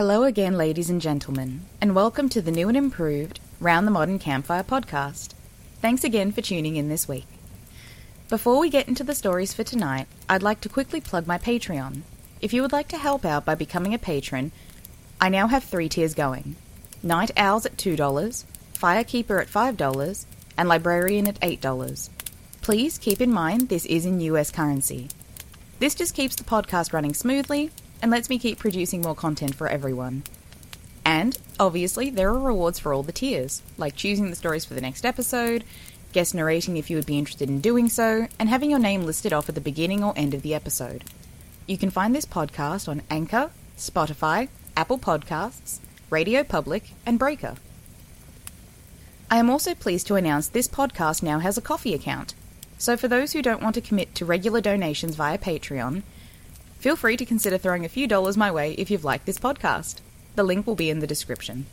Hello again, ladies and gentlemen, and welcome to the new and improved Round the Modern Campfire podcast. Thanks again for tuning in this week. Before we get into the stories for tonight, I'd like to quickly plug my Patreon. If you would like to help out by becoming a patron, I now have three tiers going Night Owls at $2, Firekeeper at $5, and Librarian at $8. Please keep in mind this is in US currency. This just keeps the podcast running smoothly and lets me keep producing more content for everyone. And, obviously, there are rewards for all the tiers, like choosing the stories for the next episode, guest narrating if you would be interested in doing so, and having your name listed off at the beginning or end of the episode. You can find this podcast on Anchor, Spotify, Apple Podcasts, Radio Public, and Breaker. I am also pleased to announce this podcast now has a Ko-fi account. So, for those who don't want to commit to regular donations via Patreon, feel free to consider throwing a few dollars my way if you've liked this podcast. The link will be in the description.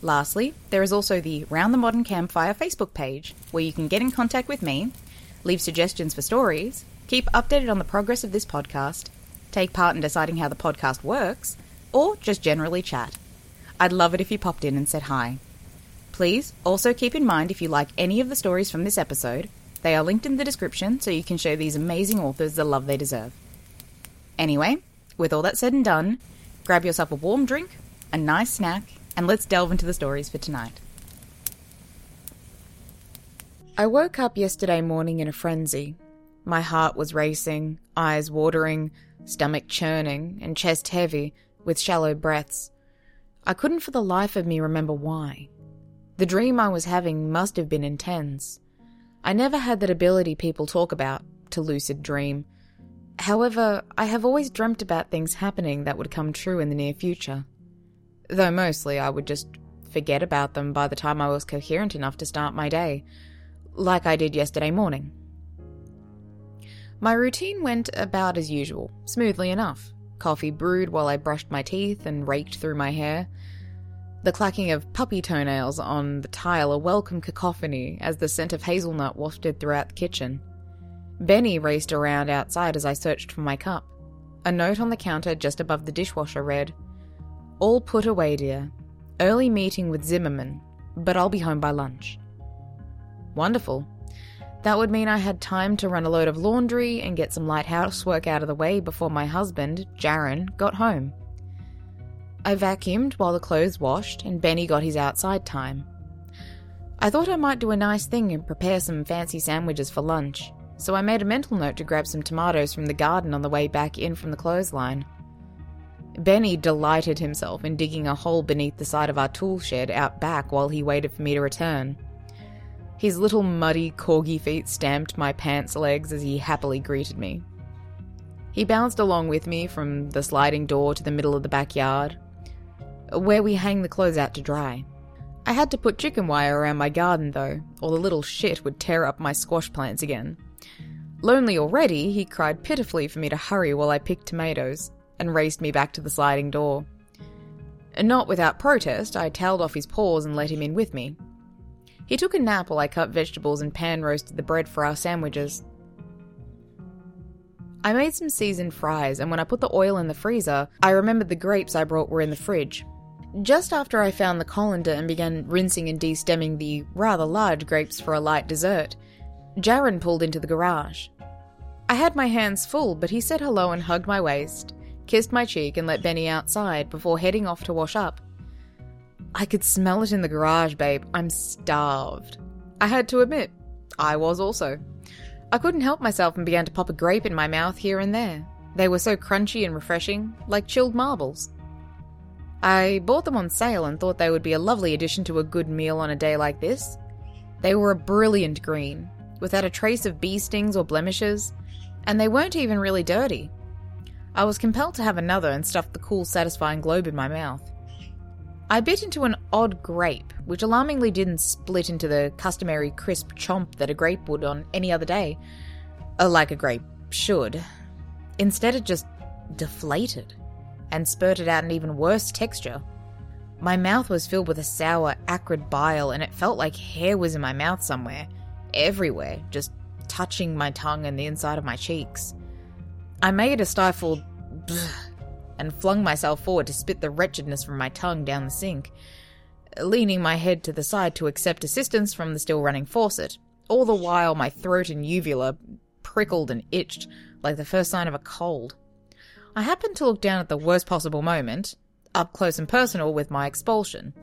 Lastly, there is also the Round the Modern Campfire Facebook page, where you can get in contact with me, leave suggestions for stories, keep updated on the progress of this podcast, take part in deciding how the podcast works, or just generally chat. I'd love it if you popped in and said hi. Please also keep in mind if you like any of the stories from this episode, they are linked in the description so you can show these amazing authors the love they deserve. Anyway, with all that said and done, grab yourself a warm drink, a nice snack, and let's delve into the stories for tonight. I woke up yesterday morning in a frenzy. My heart was racing, eyes watering, stomach churning, and chest heavy, with shallow breaths. I couldn't for the life of me remember why. The dream I was having must have been intense. I never had that ability people talk about, to lucid dream. However, I have always dreamt about things happening that would come true in the near future. Though mostly I would just forget about them by the time I was coherent enough to start my day, like I did yesterday morning. My routine went about as usual, smoothly enough. Coffee brewed while I brushed my teeth and raked through my hair. The clacking of puppy toenails on the tile a welcome cacophony as the scent of hazelnut wafted throughout the kitchen. Benny raced around outside as I searched for my cup. A note on the counter just above the dishwasher read, All put away, dear. Early meeting with Zimmerman, but I'll be home by lunch. Wonderful. That would mean I had time to run a load of laundry and get some light housework out of the way before my husband, Jaron, got home. I vacuumed while the clothes washed, and Benny got his outside time. I thought I might do a nice thing and prepare some fancy sandwiches for lunch, so I made a mental note to grab some tomatoes from the garden on the way back in from the clothesline. Benny delighted himself in digging a hole beneath the side of our tool shed out back while he waited for me to return. His little muddy corgi feet stamped my pants legs as he happily greeted me. He bounced along with me from the sliding door to the middle of the backyard, where we hang the clothes out to dry. I had to put chicken wire around my garden though, or the little shit would tear up my squash plants again. Lonely already, he cried pitifully for me to hurry while I picked tomatoes, and raced me back to the sliding door. Not without protest, I tailed off his paws and let him in with me. He took a nap while I cut vegetables and pan roasted the bread for our sandwiches. I made some seasoned fries, and when I put the oil in the freezer, I remembered the grapes I brought were in the fridge. Just after I found the colander and began rinsing and de-stemming the rather large grapes for a light dessert, Jaron pulled into the garage. I had my hands full, but he said hello and hugged my waist, kissed my cheek, and let Benny outside before heading off to wash up. I could smell it in the garage, babe. I'm starved. I had to admit, I was also. I couldn't help myself and began to pop a grape in my mouth here and there. They were so crunchy and refreshing, like chilled marbles. I bought them on sale and thought they would be a lovely addition to a good meal on a day like this. They were a brilliant green, without a trace of bee stings or blemishes, and they weren't even really dirty. I was compelled to have another and stuffed the cool, satisfying globe in my mouth. I bit into an odd grape, which alarmingly didn't split into the customary crisp chomp that a grape would on any other day, uh, like a grape should. Instead, it just deflated and spurted out an even worse texture. My mouth was filled with a sour, acrid bile, and it felt like hair was in my mouth somewhere, everywhere, just touching my tongue and the inside of my cheeks. I made a stifled and flung myself forward to spit the wretchedness from my tongue down the sink, leaning my head to the side to accept assistance from the still running faucet, all the while my throat and uvula prickled and itched like the first sign of a cold. I happened to look down at the worst possible moment, up close and personal with my expulsion.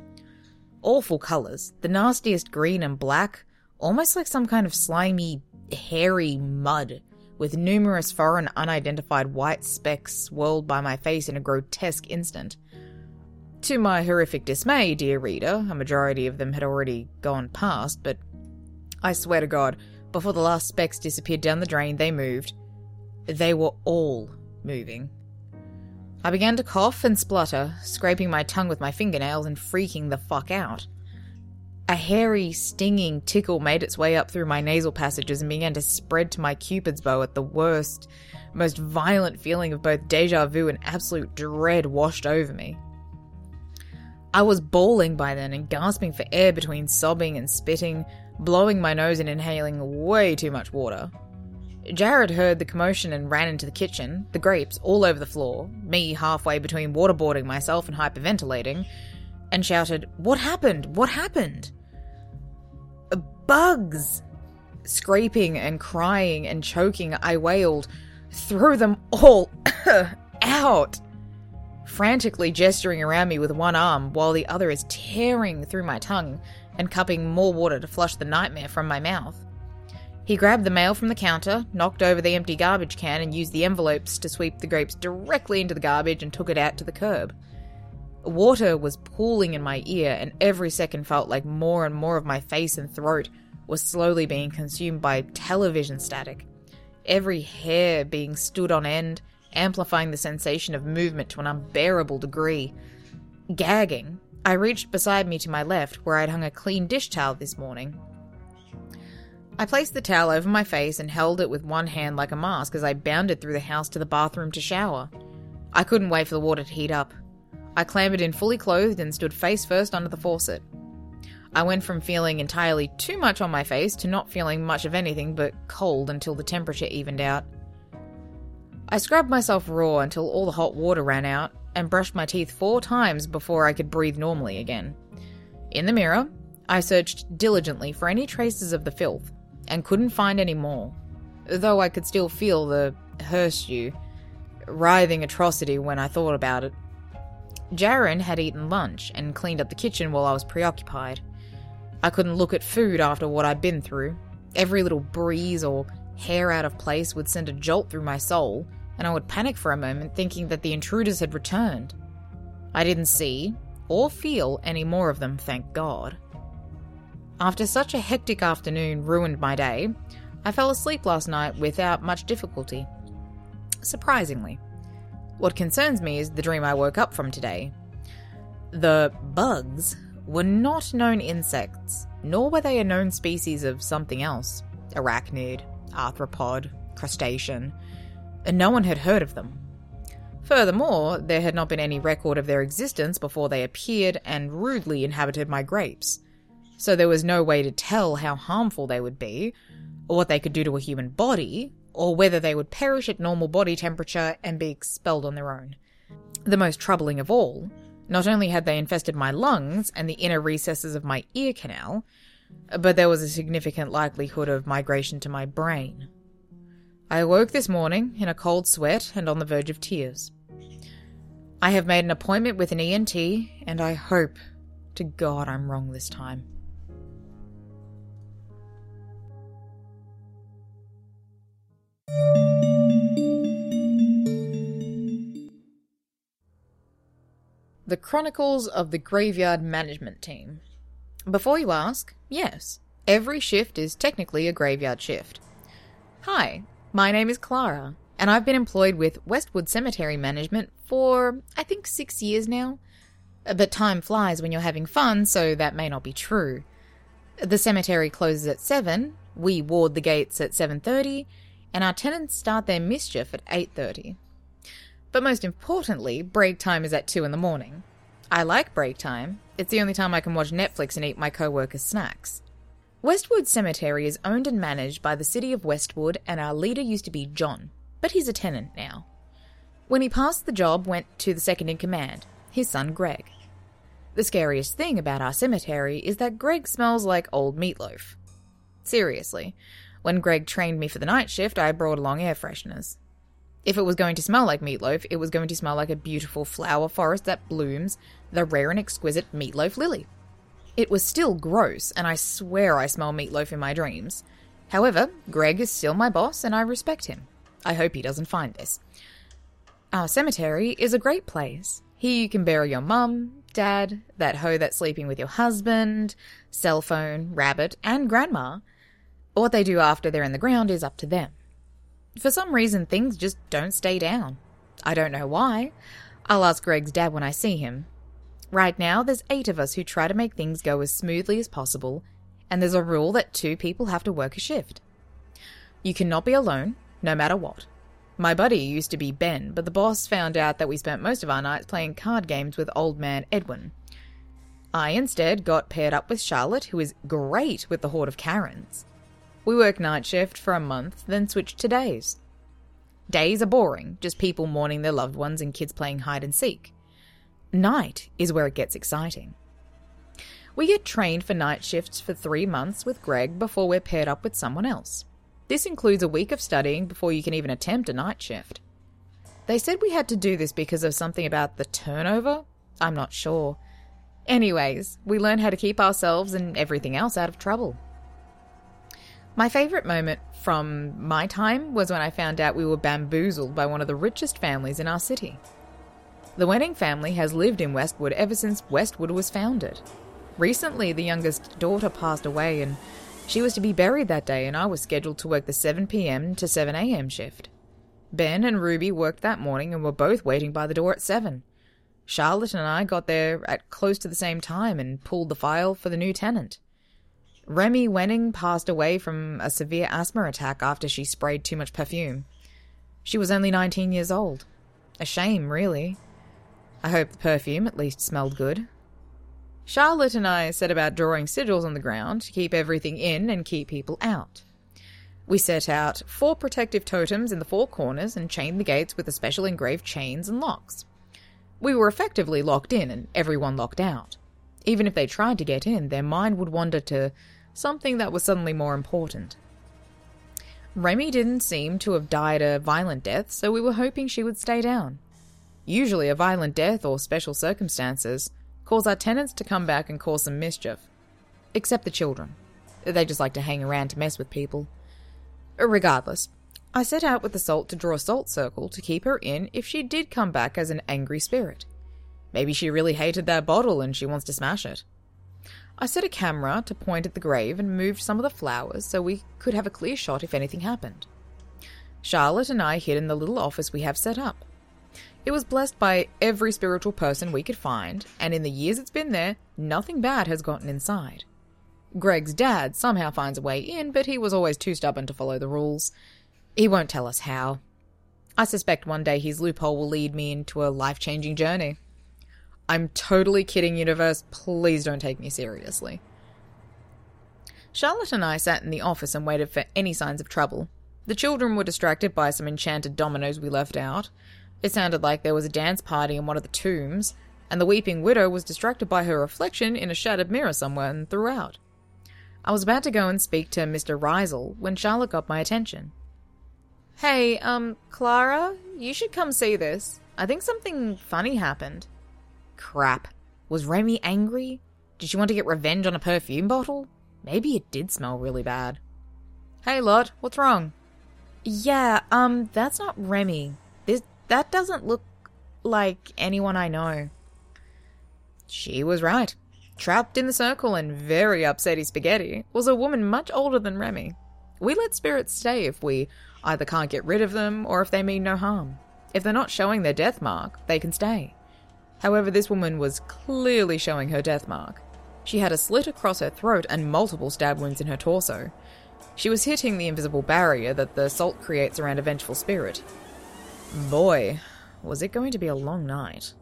Awful colours, the nastiest green and black, almost like some kind of slimy, hairy mud, with numerous foreign unidentified white specks swirled by my face in a grotesque instant. To my horrific dismay, dear reader, a majority of them had already gone past, but I swear to God, before the last specks disappeared down the drain, they moved. They were all moving. I began to cough and splutter, scraping my tongue with my fingernails and freaking the fuck out. A hairy, stinging tickle made its way up through my nasal passages and began to spread to my cupid's bow at the worst, most violent feeling of both deja vu and absolute dread washed over me. I was bawling by then and gasping for air between sobbing and spitting, blowing my nose and inhaling way too much water. Jared heard the commotion and ran into the kitchen, the grapes all over the floor, me halfway between waterboarding myself and hyperventilating, and shouted, What happened? What happened? Bugs! Scraping and crying and choking, I wailed, Throw them all out! Frantically gesturing around me with one arm while the other is tearing through my tongue and cupping more water to flush the nightmare from my mouth. He grabbed the mail from the counter, knocked over the empty garbage can, and used the envelopes to sweep the grapes directly into the garbage and took it out to the curb. Water was pooling in my ear, and every second felt like more and more of my face and throat was slowly being consumed by television static. Every hair being stood on end, amplifying the sensation of movement to an unbearable degree. Gagging, I reached beside me to my left, where I'd hung a clean dish towel this morning, I placed the towel over my face and held it with one hand like a mask as I bounded through the house to the bathroom to shower. I couldn't wait for the water to heat up. I clambered in fully clothed and stood face first under the faucet. I went from feeling entirely too much on my face to not feeling much of anything but cold until the temperature evened out. I scrubbed myself raw until all the hot water ran out and brushed my teeth four times before I could breathe normally again. In the mirror, I searched diligently for any traces of the filth, and couldn't find any more, though I could still feel the hirsute, writhing atrocity when I thought about it. Jaron had eaten lunch and cleaned up the kitchen while I was preoccupied. I couldn't look at food after what I'd been through. Every little breeze or hair out of place would send a jolt through my soul, and I would panic for a moment thinking that the intruders had returned. I didn't see or feel any more of them, thank God. After such a hectic afternoon ruined my day, I fell asleep last night without much difficulty. Surprisingly. What concerns me is the dream I woke up from today. The bugs were not known insects, nor were they a known species of something else arachnid, arthropod, crustacean, and no one had heard of them. Furthermore, there had not been any record of their existence before they appeared and rudely inhabited my grapes so there was no way to tell how harmful they would be, or what they could do to a human body, or whether they would perish at normal body temperature and be expelled on their own. The most troubling of all, not only had they infested my lungs and the inner recesses of my ear canal, but there was a significant likelihood of migration to my brain. I awoke this morning in a cold sweat and on the verge of tears. I have made an appointment with an ENT, and I hope to God I'm wrong this time. The Chronicles of the Graveyard Management Team. Before you ask, yes, every shift is technically a graveyard shift. Hi, my name is Clara, and I've been employed with Westwood Cemetery Management for, I think, six years now. But time flies when you're having fun, so that may not be true. The cemetery closes at 7, we ward the gates at 7:30, and our tenants start their mischief at 8:30. But most importantly, break time is at 2 in the morning. I like break time. It's the only time I can watch Netflix and eat my co-workers' snacks. Westwood Cemetery is owned and managed by the city of Westwood, and our leader used to be John, but he's a tenant now. When he passed the job, went to the second in command, his son Greg. The scariest thing about our cemetery is that Greg smells like old meatloaf. Seriously, when Greg trained me for the night shift, I brought along air fresheners. If it was going to smell like meatloaf, it was going to smell like a beautiful flower forest that blooms the rare and exquisite meatloaf lily. It was still gross, and I swear I smell meatloaf in my dreams. However, Greg is still my boss, and I respect him. I hope he doesn't find this. Our cemetery is a great place. Here you can bury your mum, dad, that hoe that's sleeping with your husband, cell phone, rabbit, and grandma. What they do after they're in the ground is up to them. For some reason, things just don't stay down. I don't know why. I'll ask Greg's dad when I see him. Right now, there's eight of us who try to make things go as smoothly as possible, and there's a rule that two people have to work a shift. You cannot be alone, no matter what. My buddy used to be Ben, but the boss found out that we spent most of our nights playing card games with old man Edwin. I instead got paired up with Charlotte, who is great with the horde of Karens. We work night shift for a month, then switch to days. Days are boring, just people mourning their loved ones and kids playing hide and seek. Night is where it gets exciting. We get trained for night shifts for three months with Greg before we're paired up with someone else. This includes a week of studying before you can even attempt a night shift. They said we had to do this because of something about the turnover? I'm not sure. Anyways, we learn how to keep ourselves and everything else out of trouble. My favourite moment from my time was when I found out we were bamboozled by one of the richest families in our city. The Wenning family has lived in Westwood ever since Westwood was founded. Recently, the youngest daughter passed away, and she was to be buried that day, and I was scheduled to work the 7 pm to 7 am shift. Ben and Ruby worked that morning and were both waiting by the door at 7. Charlotte and I got there at close to the same time and pulled the file for the new tenant. Remy Wenning passed away from a severe asthma attack after she sprayed too much perfume. She was only 19 years old. A shame, really. I hope the perfume at least smelled good. Charlotte and I set about drawing sigils on the ground to keep everything in and keep people out. We set out four protective totems in the four corners and chained the gates with the special engraved chains and locks. We were effectively locked in and everyone locked out. Even if they tried to get in, their mind would wander to something that was suddenly more important. Remy didn't seem to have died a violent death, so we were hoping she would stay down. Usually, a violent death or special circumstances cause our tenants to come back and cause some mischief. Except the children. They just like to hang around to mess with people. Regardless, I set out with the salt to draw a salt circle to keep her in if she did come back as an angry spirit. Maybe she really hated that bottle and she wants to smash it. I set a camera to point at the grave and moved some of the flowers so we could have a clear shot if anything happened. Charlotte and I hid in the little office we have set up. It was blessed by every spiritual person we could find, and in the years it's been there, nothing bad has gotten inside. Greg's dad somehow finds a way in, but he was always too stubborn to follow the rules. He won't tell us how. I suspect one day his loophole will lead me into a life changing journey. I'm totally kidding, universe. Please don't take me seriously. Charlotte and I sat in the office and waited for any signs of trouble. The children were distracted by some enchanted dominoes we left out. It sounded like there was a dance party in one of the tombs, and the weeping widow was distracted by her reflection in a shattered mirror somewhere and threw out. I was about to go and speak to Mr. Reisel when Charlotte got my attention. Hey, um, Clara, you should come see this. I think something funny happened. Crap. Was Remy angry? Did she want to get revenge on a perfume bottle? Maybe it did smell really bad. Hey, Lot, what's wrong? Yeah, um, that's not Remy. That doesn't look like anyone I know. She was right. Trapped in the circle and very upsetty spaghetti was a woman much older than Remy. We let spirits stay if we either can't get rid of them or if they mean no harm. If they're not showing their death mark, they can stay. However, this woman was clearly showing her death mark. She had a slit across her throat and multiple stab wounds in her torso. She was hitting the invisible barrier that the salt creates around a vengeful spirit. Boy, was it going to be a long night.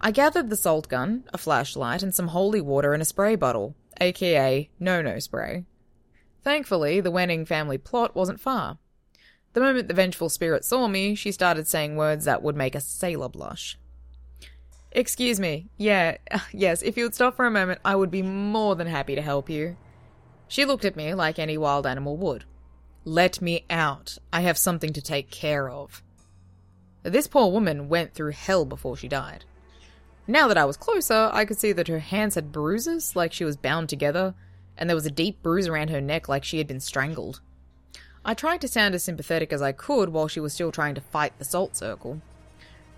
I gathered the salt gun, a flashlight, and some holy water in a spray bottle, aka no no spray. Thankfully, the Wenning family plot wasn't far. The moment the vengeful spirit saw me, she started saying words that would make a sailor blush. Excuse me. Yeah, yes, if you would stop for a moment, I would be more than happy to help you. She looked at me like any wild animal would. Let me out. I have something to take care of. This poor woman went through hell before she died. Now that I was closer, I could see that her hands had bruises, like she was bound together, and there was a deep bruise around her neck, like she had been strangled. I tried to sound as sympathetic as I could while she was still trying to fight the salt circle.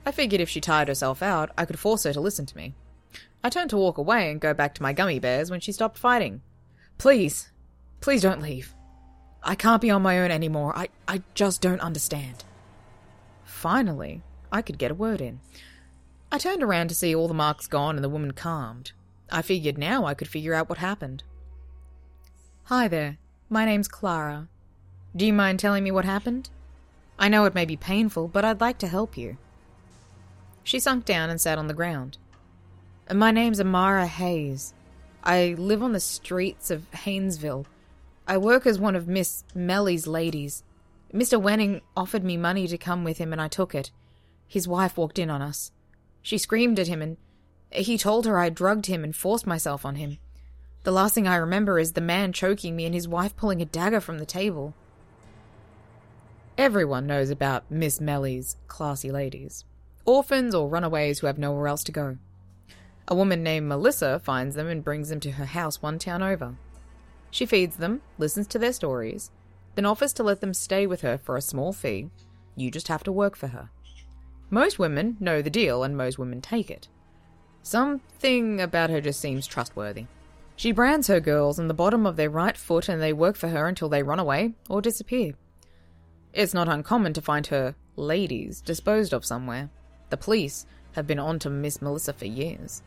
I figured if she tired herself out, I could force her to listen to me. I turned to walk away and go back to my gummy bears when she stopped fighting. Please, please don't leave. I can't be on my own anymore. I, I just don't understand. Finally, I could get a word in. I turned around to see all the marks gone and the woman calmed. I figured now I could figure out what happened. Hi there. My name's Clara. Do you mind telling me what happened? I know it may be painful, but I'd like to help you. She sunk down and sat on the ground. My name's Amara Hayes. I live on the streets of Haynesville. I work as one of Miss Melly's ladies. Mr. Wenning offered me money to come with him, and I took it. His wife walked in on us. She screamed at him, and he told her I drugged him and forced myself on him. The last thing I remember is the man choking me and his wife pulling a dagger from the table. Everyone knows about Miss Melly's classy ladies orphans or runaways who have nowhere else to go. A woman named Melissa finds them and brings them to her house one town over. She feeds them, listens to their stories, then offers to let them stay with her for a small fee. You just have to work for her. Most women know the deal and most women take it. Something about her just seems trustworthy. She brands her girls on the bottom of their right foot and they work for her until they run away or disappear. It's not uncommon to find her ladies disposed of somewhere. The police have been on to Miss Melissa for years.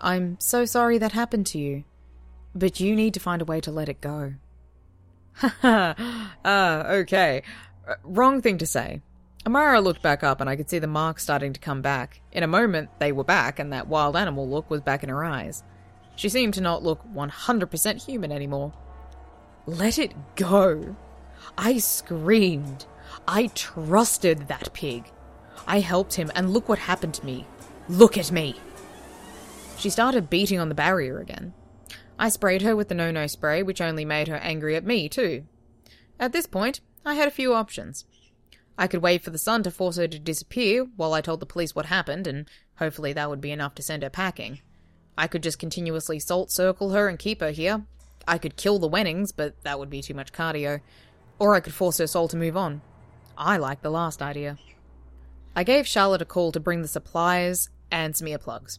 I'm so sorry that happened to you, but you need to find a way to let it go. Ha ha! ah, okay. Uh, wrong thing to say. Amara looked back up and I could see the marks starting to come back. In a moment, they were back and that wild animal look was back in her eyes. She seemed to not look 100% human anymore. Let it go. I screamed. I trusted that pig. I helped him, and look what happened to me. Look at me. She started beating on the barrier again. I sprayed her with the no no spray, which only made her angry at me, too. At this point, I had a few options. I could wait for the sun to force her to disappear while I told the police what happened, and hopefully that would be enough to send her packing. I could just continuously salt circle her and keep her here. I could kill the Wennings, but that would be too much cardio. Or I could force her soul to move on. I like the last idea. I gave Charlotte a call to bring the supplies and some earplugs.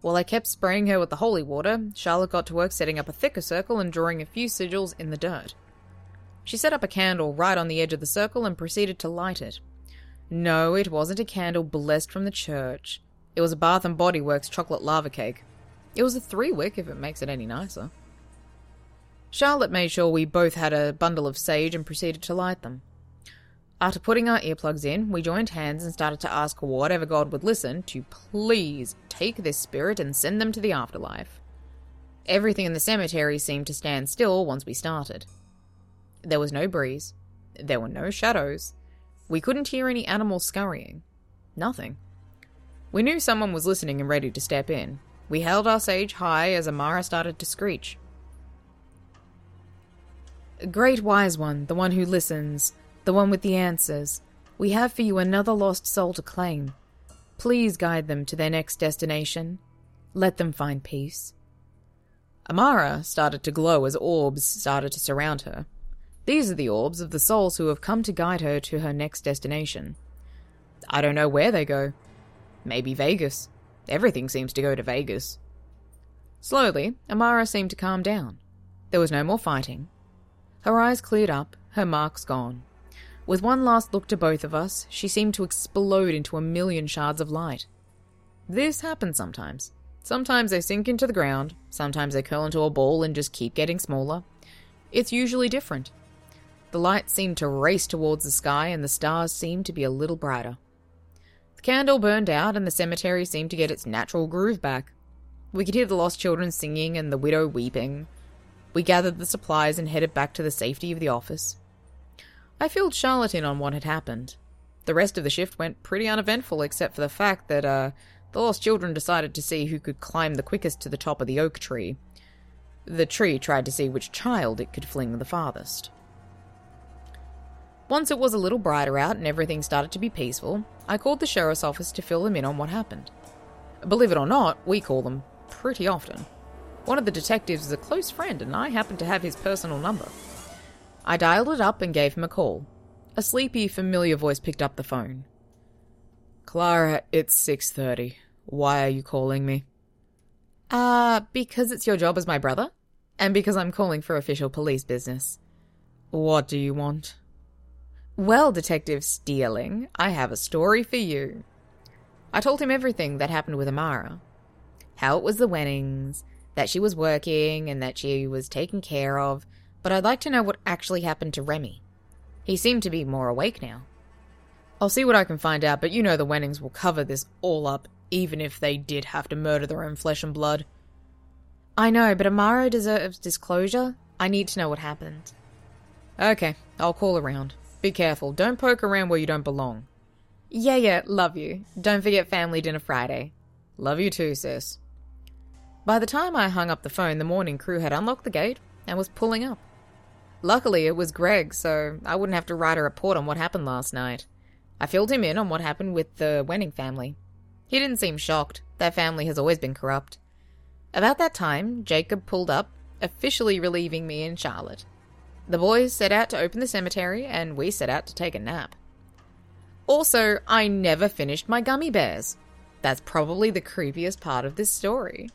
While I kept spraying her with the holy water, Charlotte got to work setting up a thicker circle and drawing a few sigils in the dirt. She set up a candle right on the edge of the circle and proceeded to light it. No, it wasn't a candle blessed from the church. It was a Bath and Body Works chocolate lava cake. It was a three wick, if it makes it any nicer. Charlotte made sure we both had a bundle of sage and proceeded to light them. After putting our earplugs in, we joined hands and started to ask whatever God would listen to please take this spirit and send them to the afterlife. Everything in the cemetery seemed to stand still once we started. There was no breeze. There were no shadows. We couldn't hear any animals scurrying. Nothing. We knew someone was listening and ready to step in. We held our sage high as Amara started to screech. Great wise one, the one who listens, the one with the answers. We have for you another lost soul to claim. Please guide them to their next destination. Let them find peace. Amara started to glow as orbs started to surround her. These are the orbs of the souls who have come to guide her to her next destination. I don't know where they go. Maybe Vegas. Everything seems to go to Vegas. Slowly, Amara seemed to calm down. There was no more fighting. Her eyes cleared up, her marks gone. With one last look to both of us, she seemed to explode into a million shards of light. This happens sometimes. Sometimes they sink into the ground, sometimes they curl into a ball and just keep getting smaller. It's usually different. The light seemed to race towards the sky, and the stars seemed to be a little brighter. The candle burned out, and the cemetery seemed to get its natural groove back. We could hear the lost children singing and the widow weeping. We gathered the supplies and headed back to the safety of the office. I filled Charlotte in on what had happened. The rest of the shift went pretty uneventful, except for the fact that uh, the lost children decided to see who could climb the quickest to the top of the oak tree. The tree tried to see which child it could fling the farthest. Once it was a little brighter out and everything started to be peaceful, I called the sheriff's office to fill them in on what happened. Believe it or not, we call them pretty often. One of the detectives is a close friend, and I happen to have his personal number. I dialed it up and gave him a call. A sleepy, familiar voice picked up the phone. Clara, it's 6:30. Why are you calling me? Uh, because it's your job as my brother, and because I'm calling for official police business. What do you want? Well, Detective Stealing, I have a story for you. I told him everything that happened with Amara. How it was the Wennings, that she was working and that she was taken care of, but I'd like to know what actually happened to Remy. He seemed to be more awake now. I'll see what I can find out, but you know the Wennings will cover this all up, even if they did have to murder their own flesh and blood. I know, but Amara deserves disclosure. I need to know what happened. Okay, I'll call around. Be careful, don't poke around where you don't belong. Yeah, yeah, love you. Don't forget family dinner Friday. Love you too, sis. By the time I hung up the phone, the morning crew had unlocked the gate and was pulling up. Luckily, it was Greg, so I wouldn't have to write a report on what happened last night. I filled him in on what happened with the Wenning family. He didn't seem shocked. That family has always been corrupt. About that time, Jacob pulled up, officially relieving me and Charlotte. The boys set out to open the cemetery, and we set out to take a nap. Also, I never finished my gummy bears. That's probably the creepiest part of this story.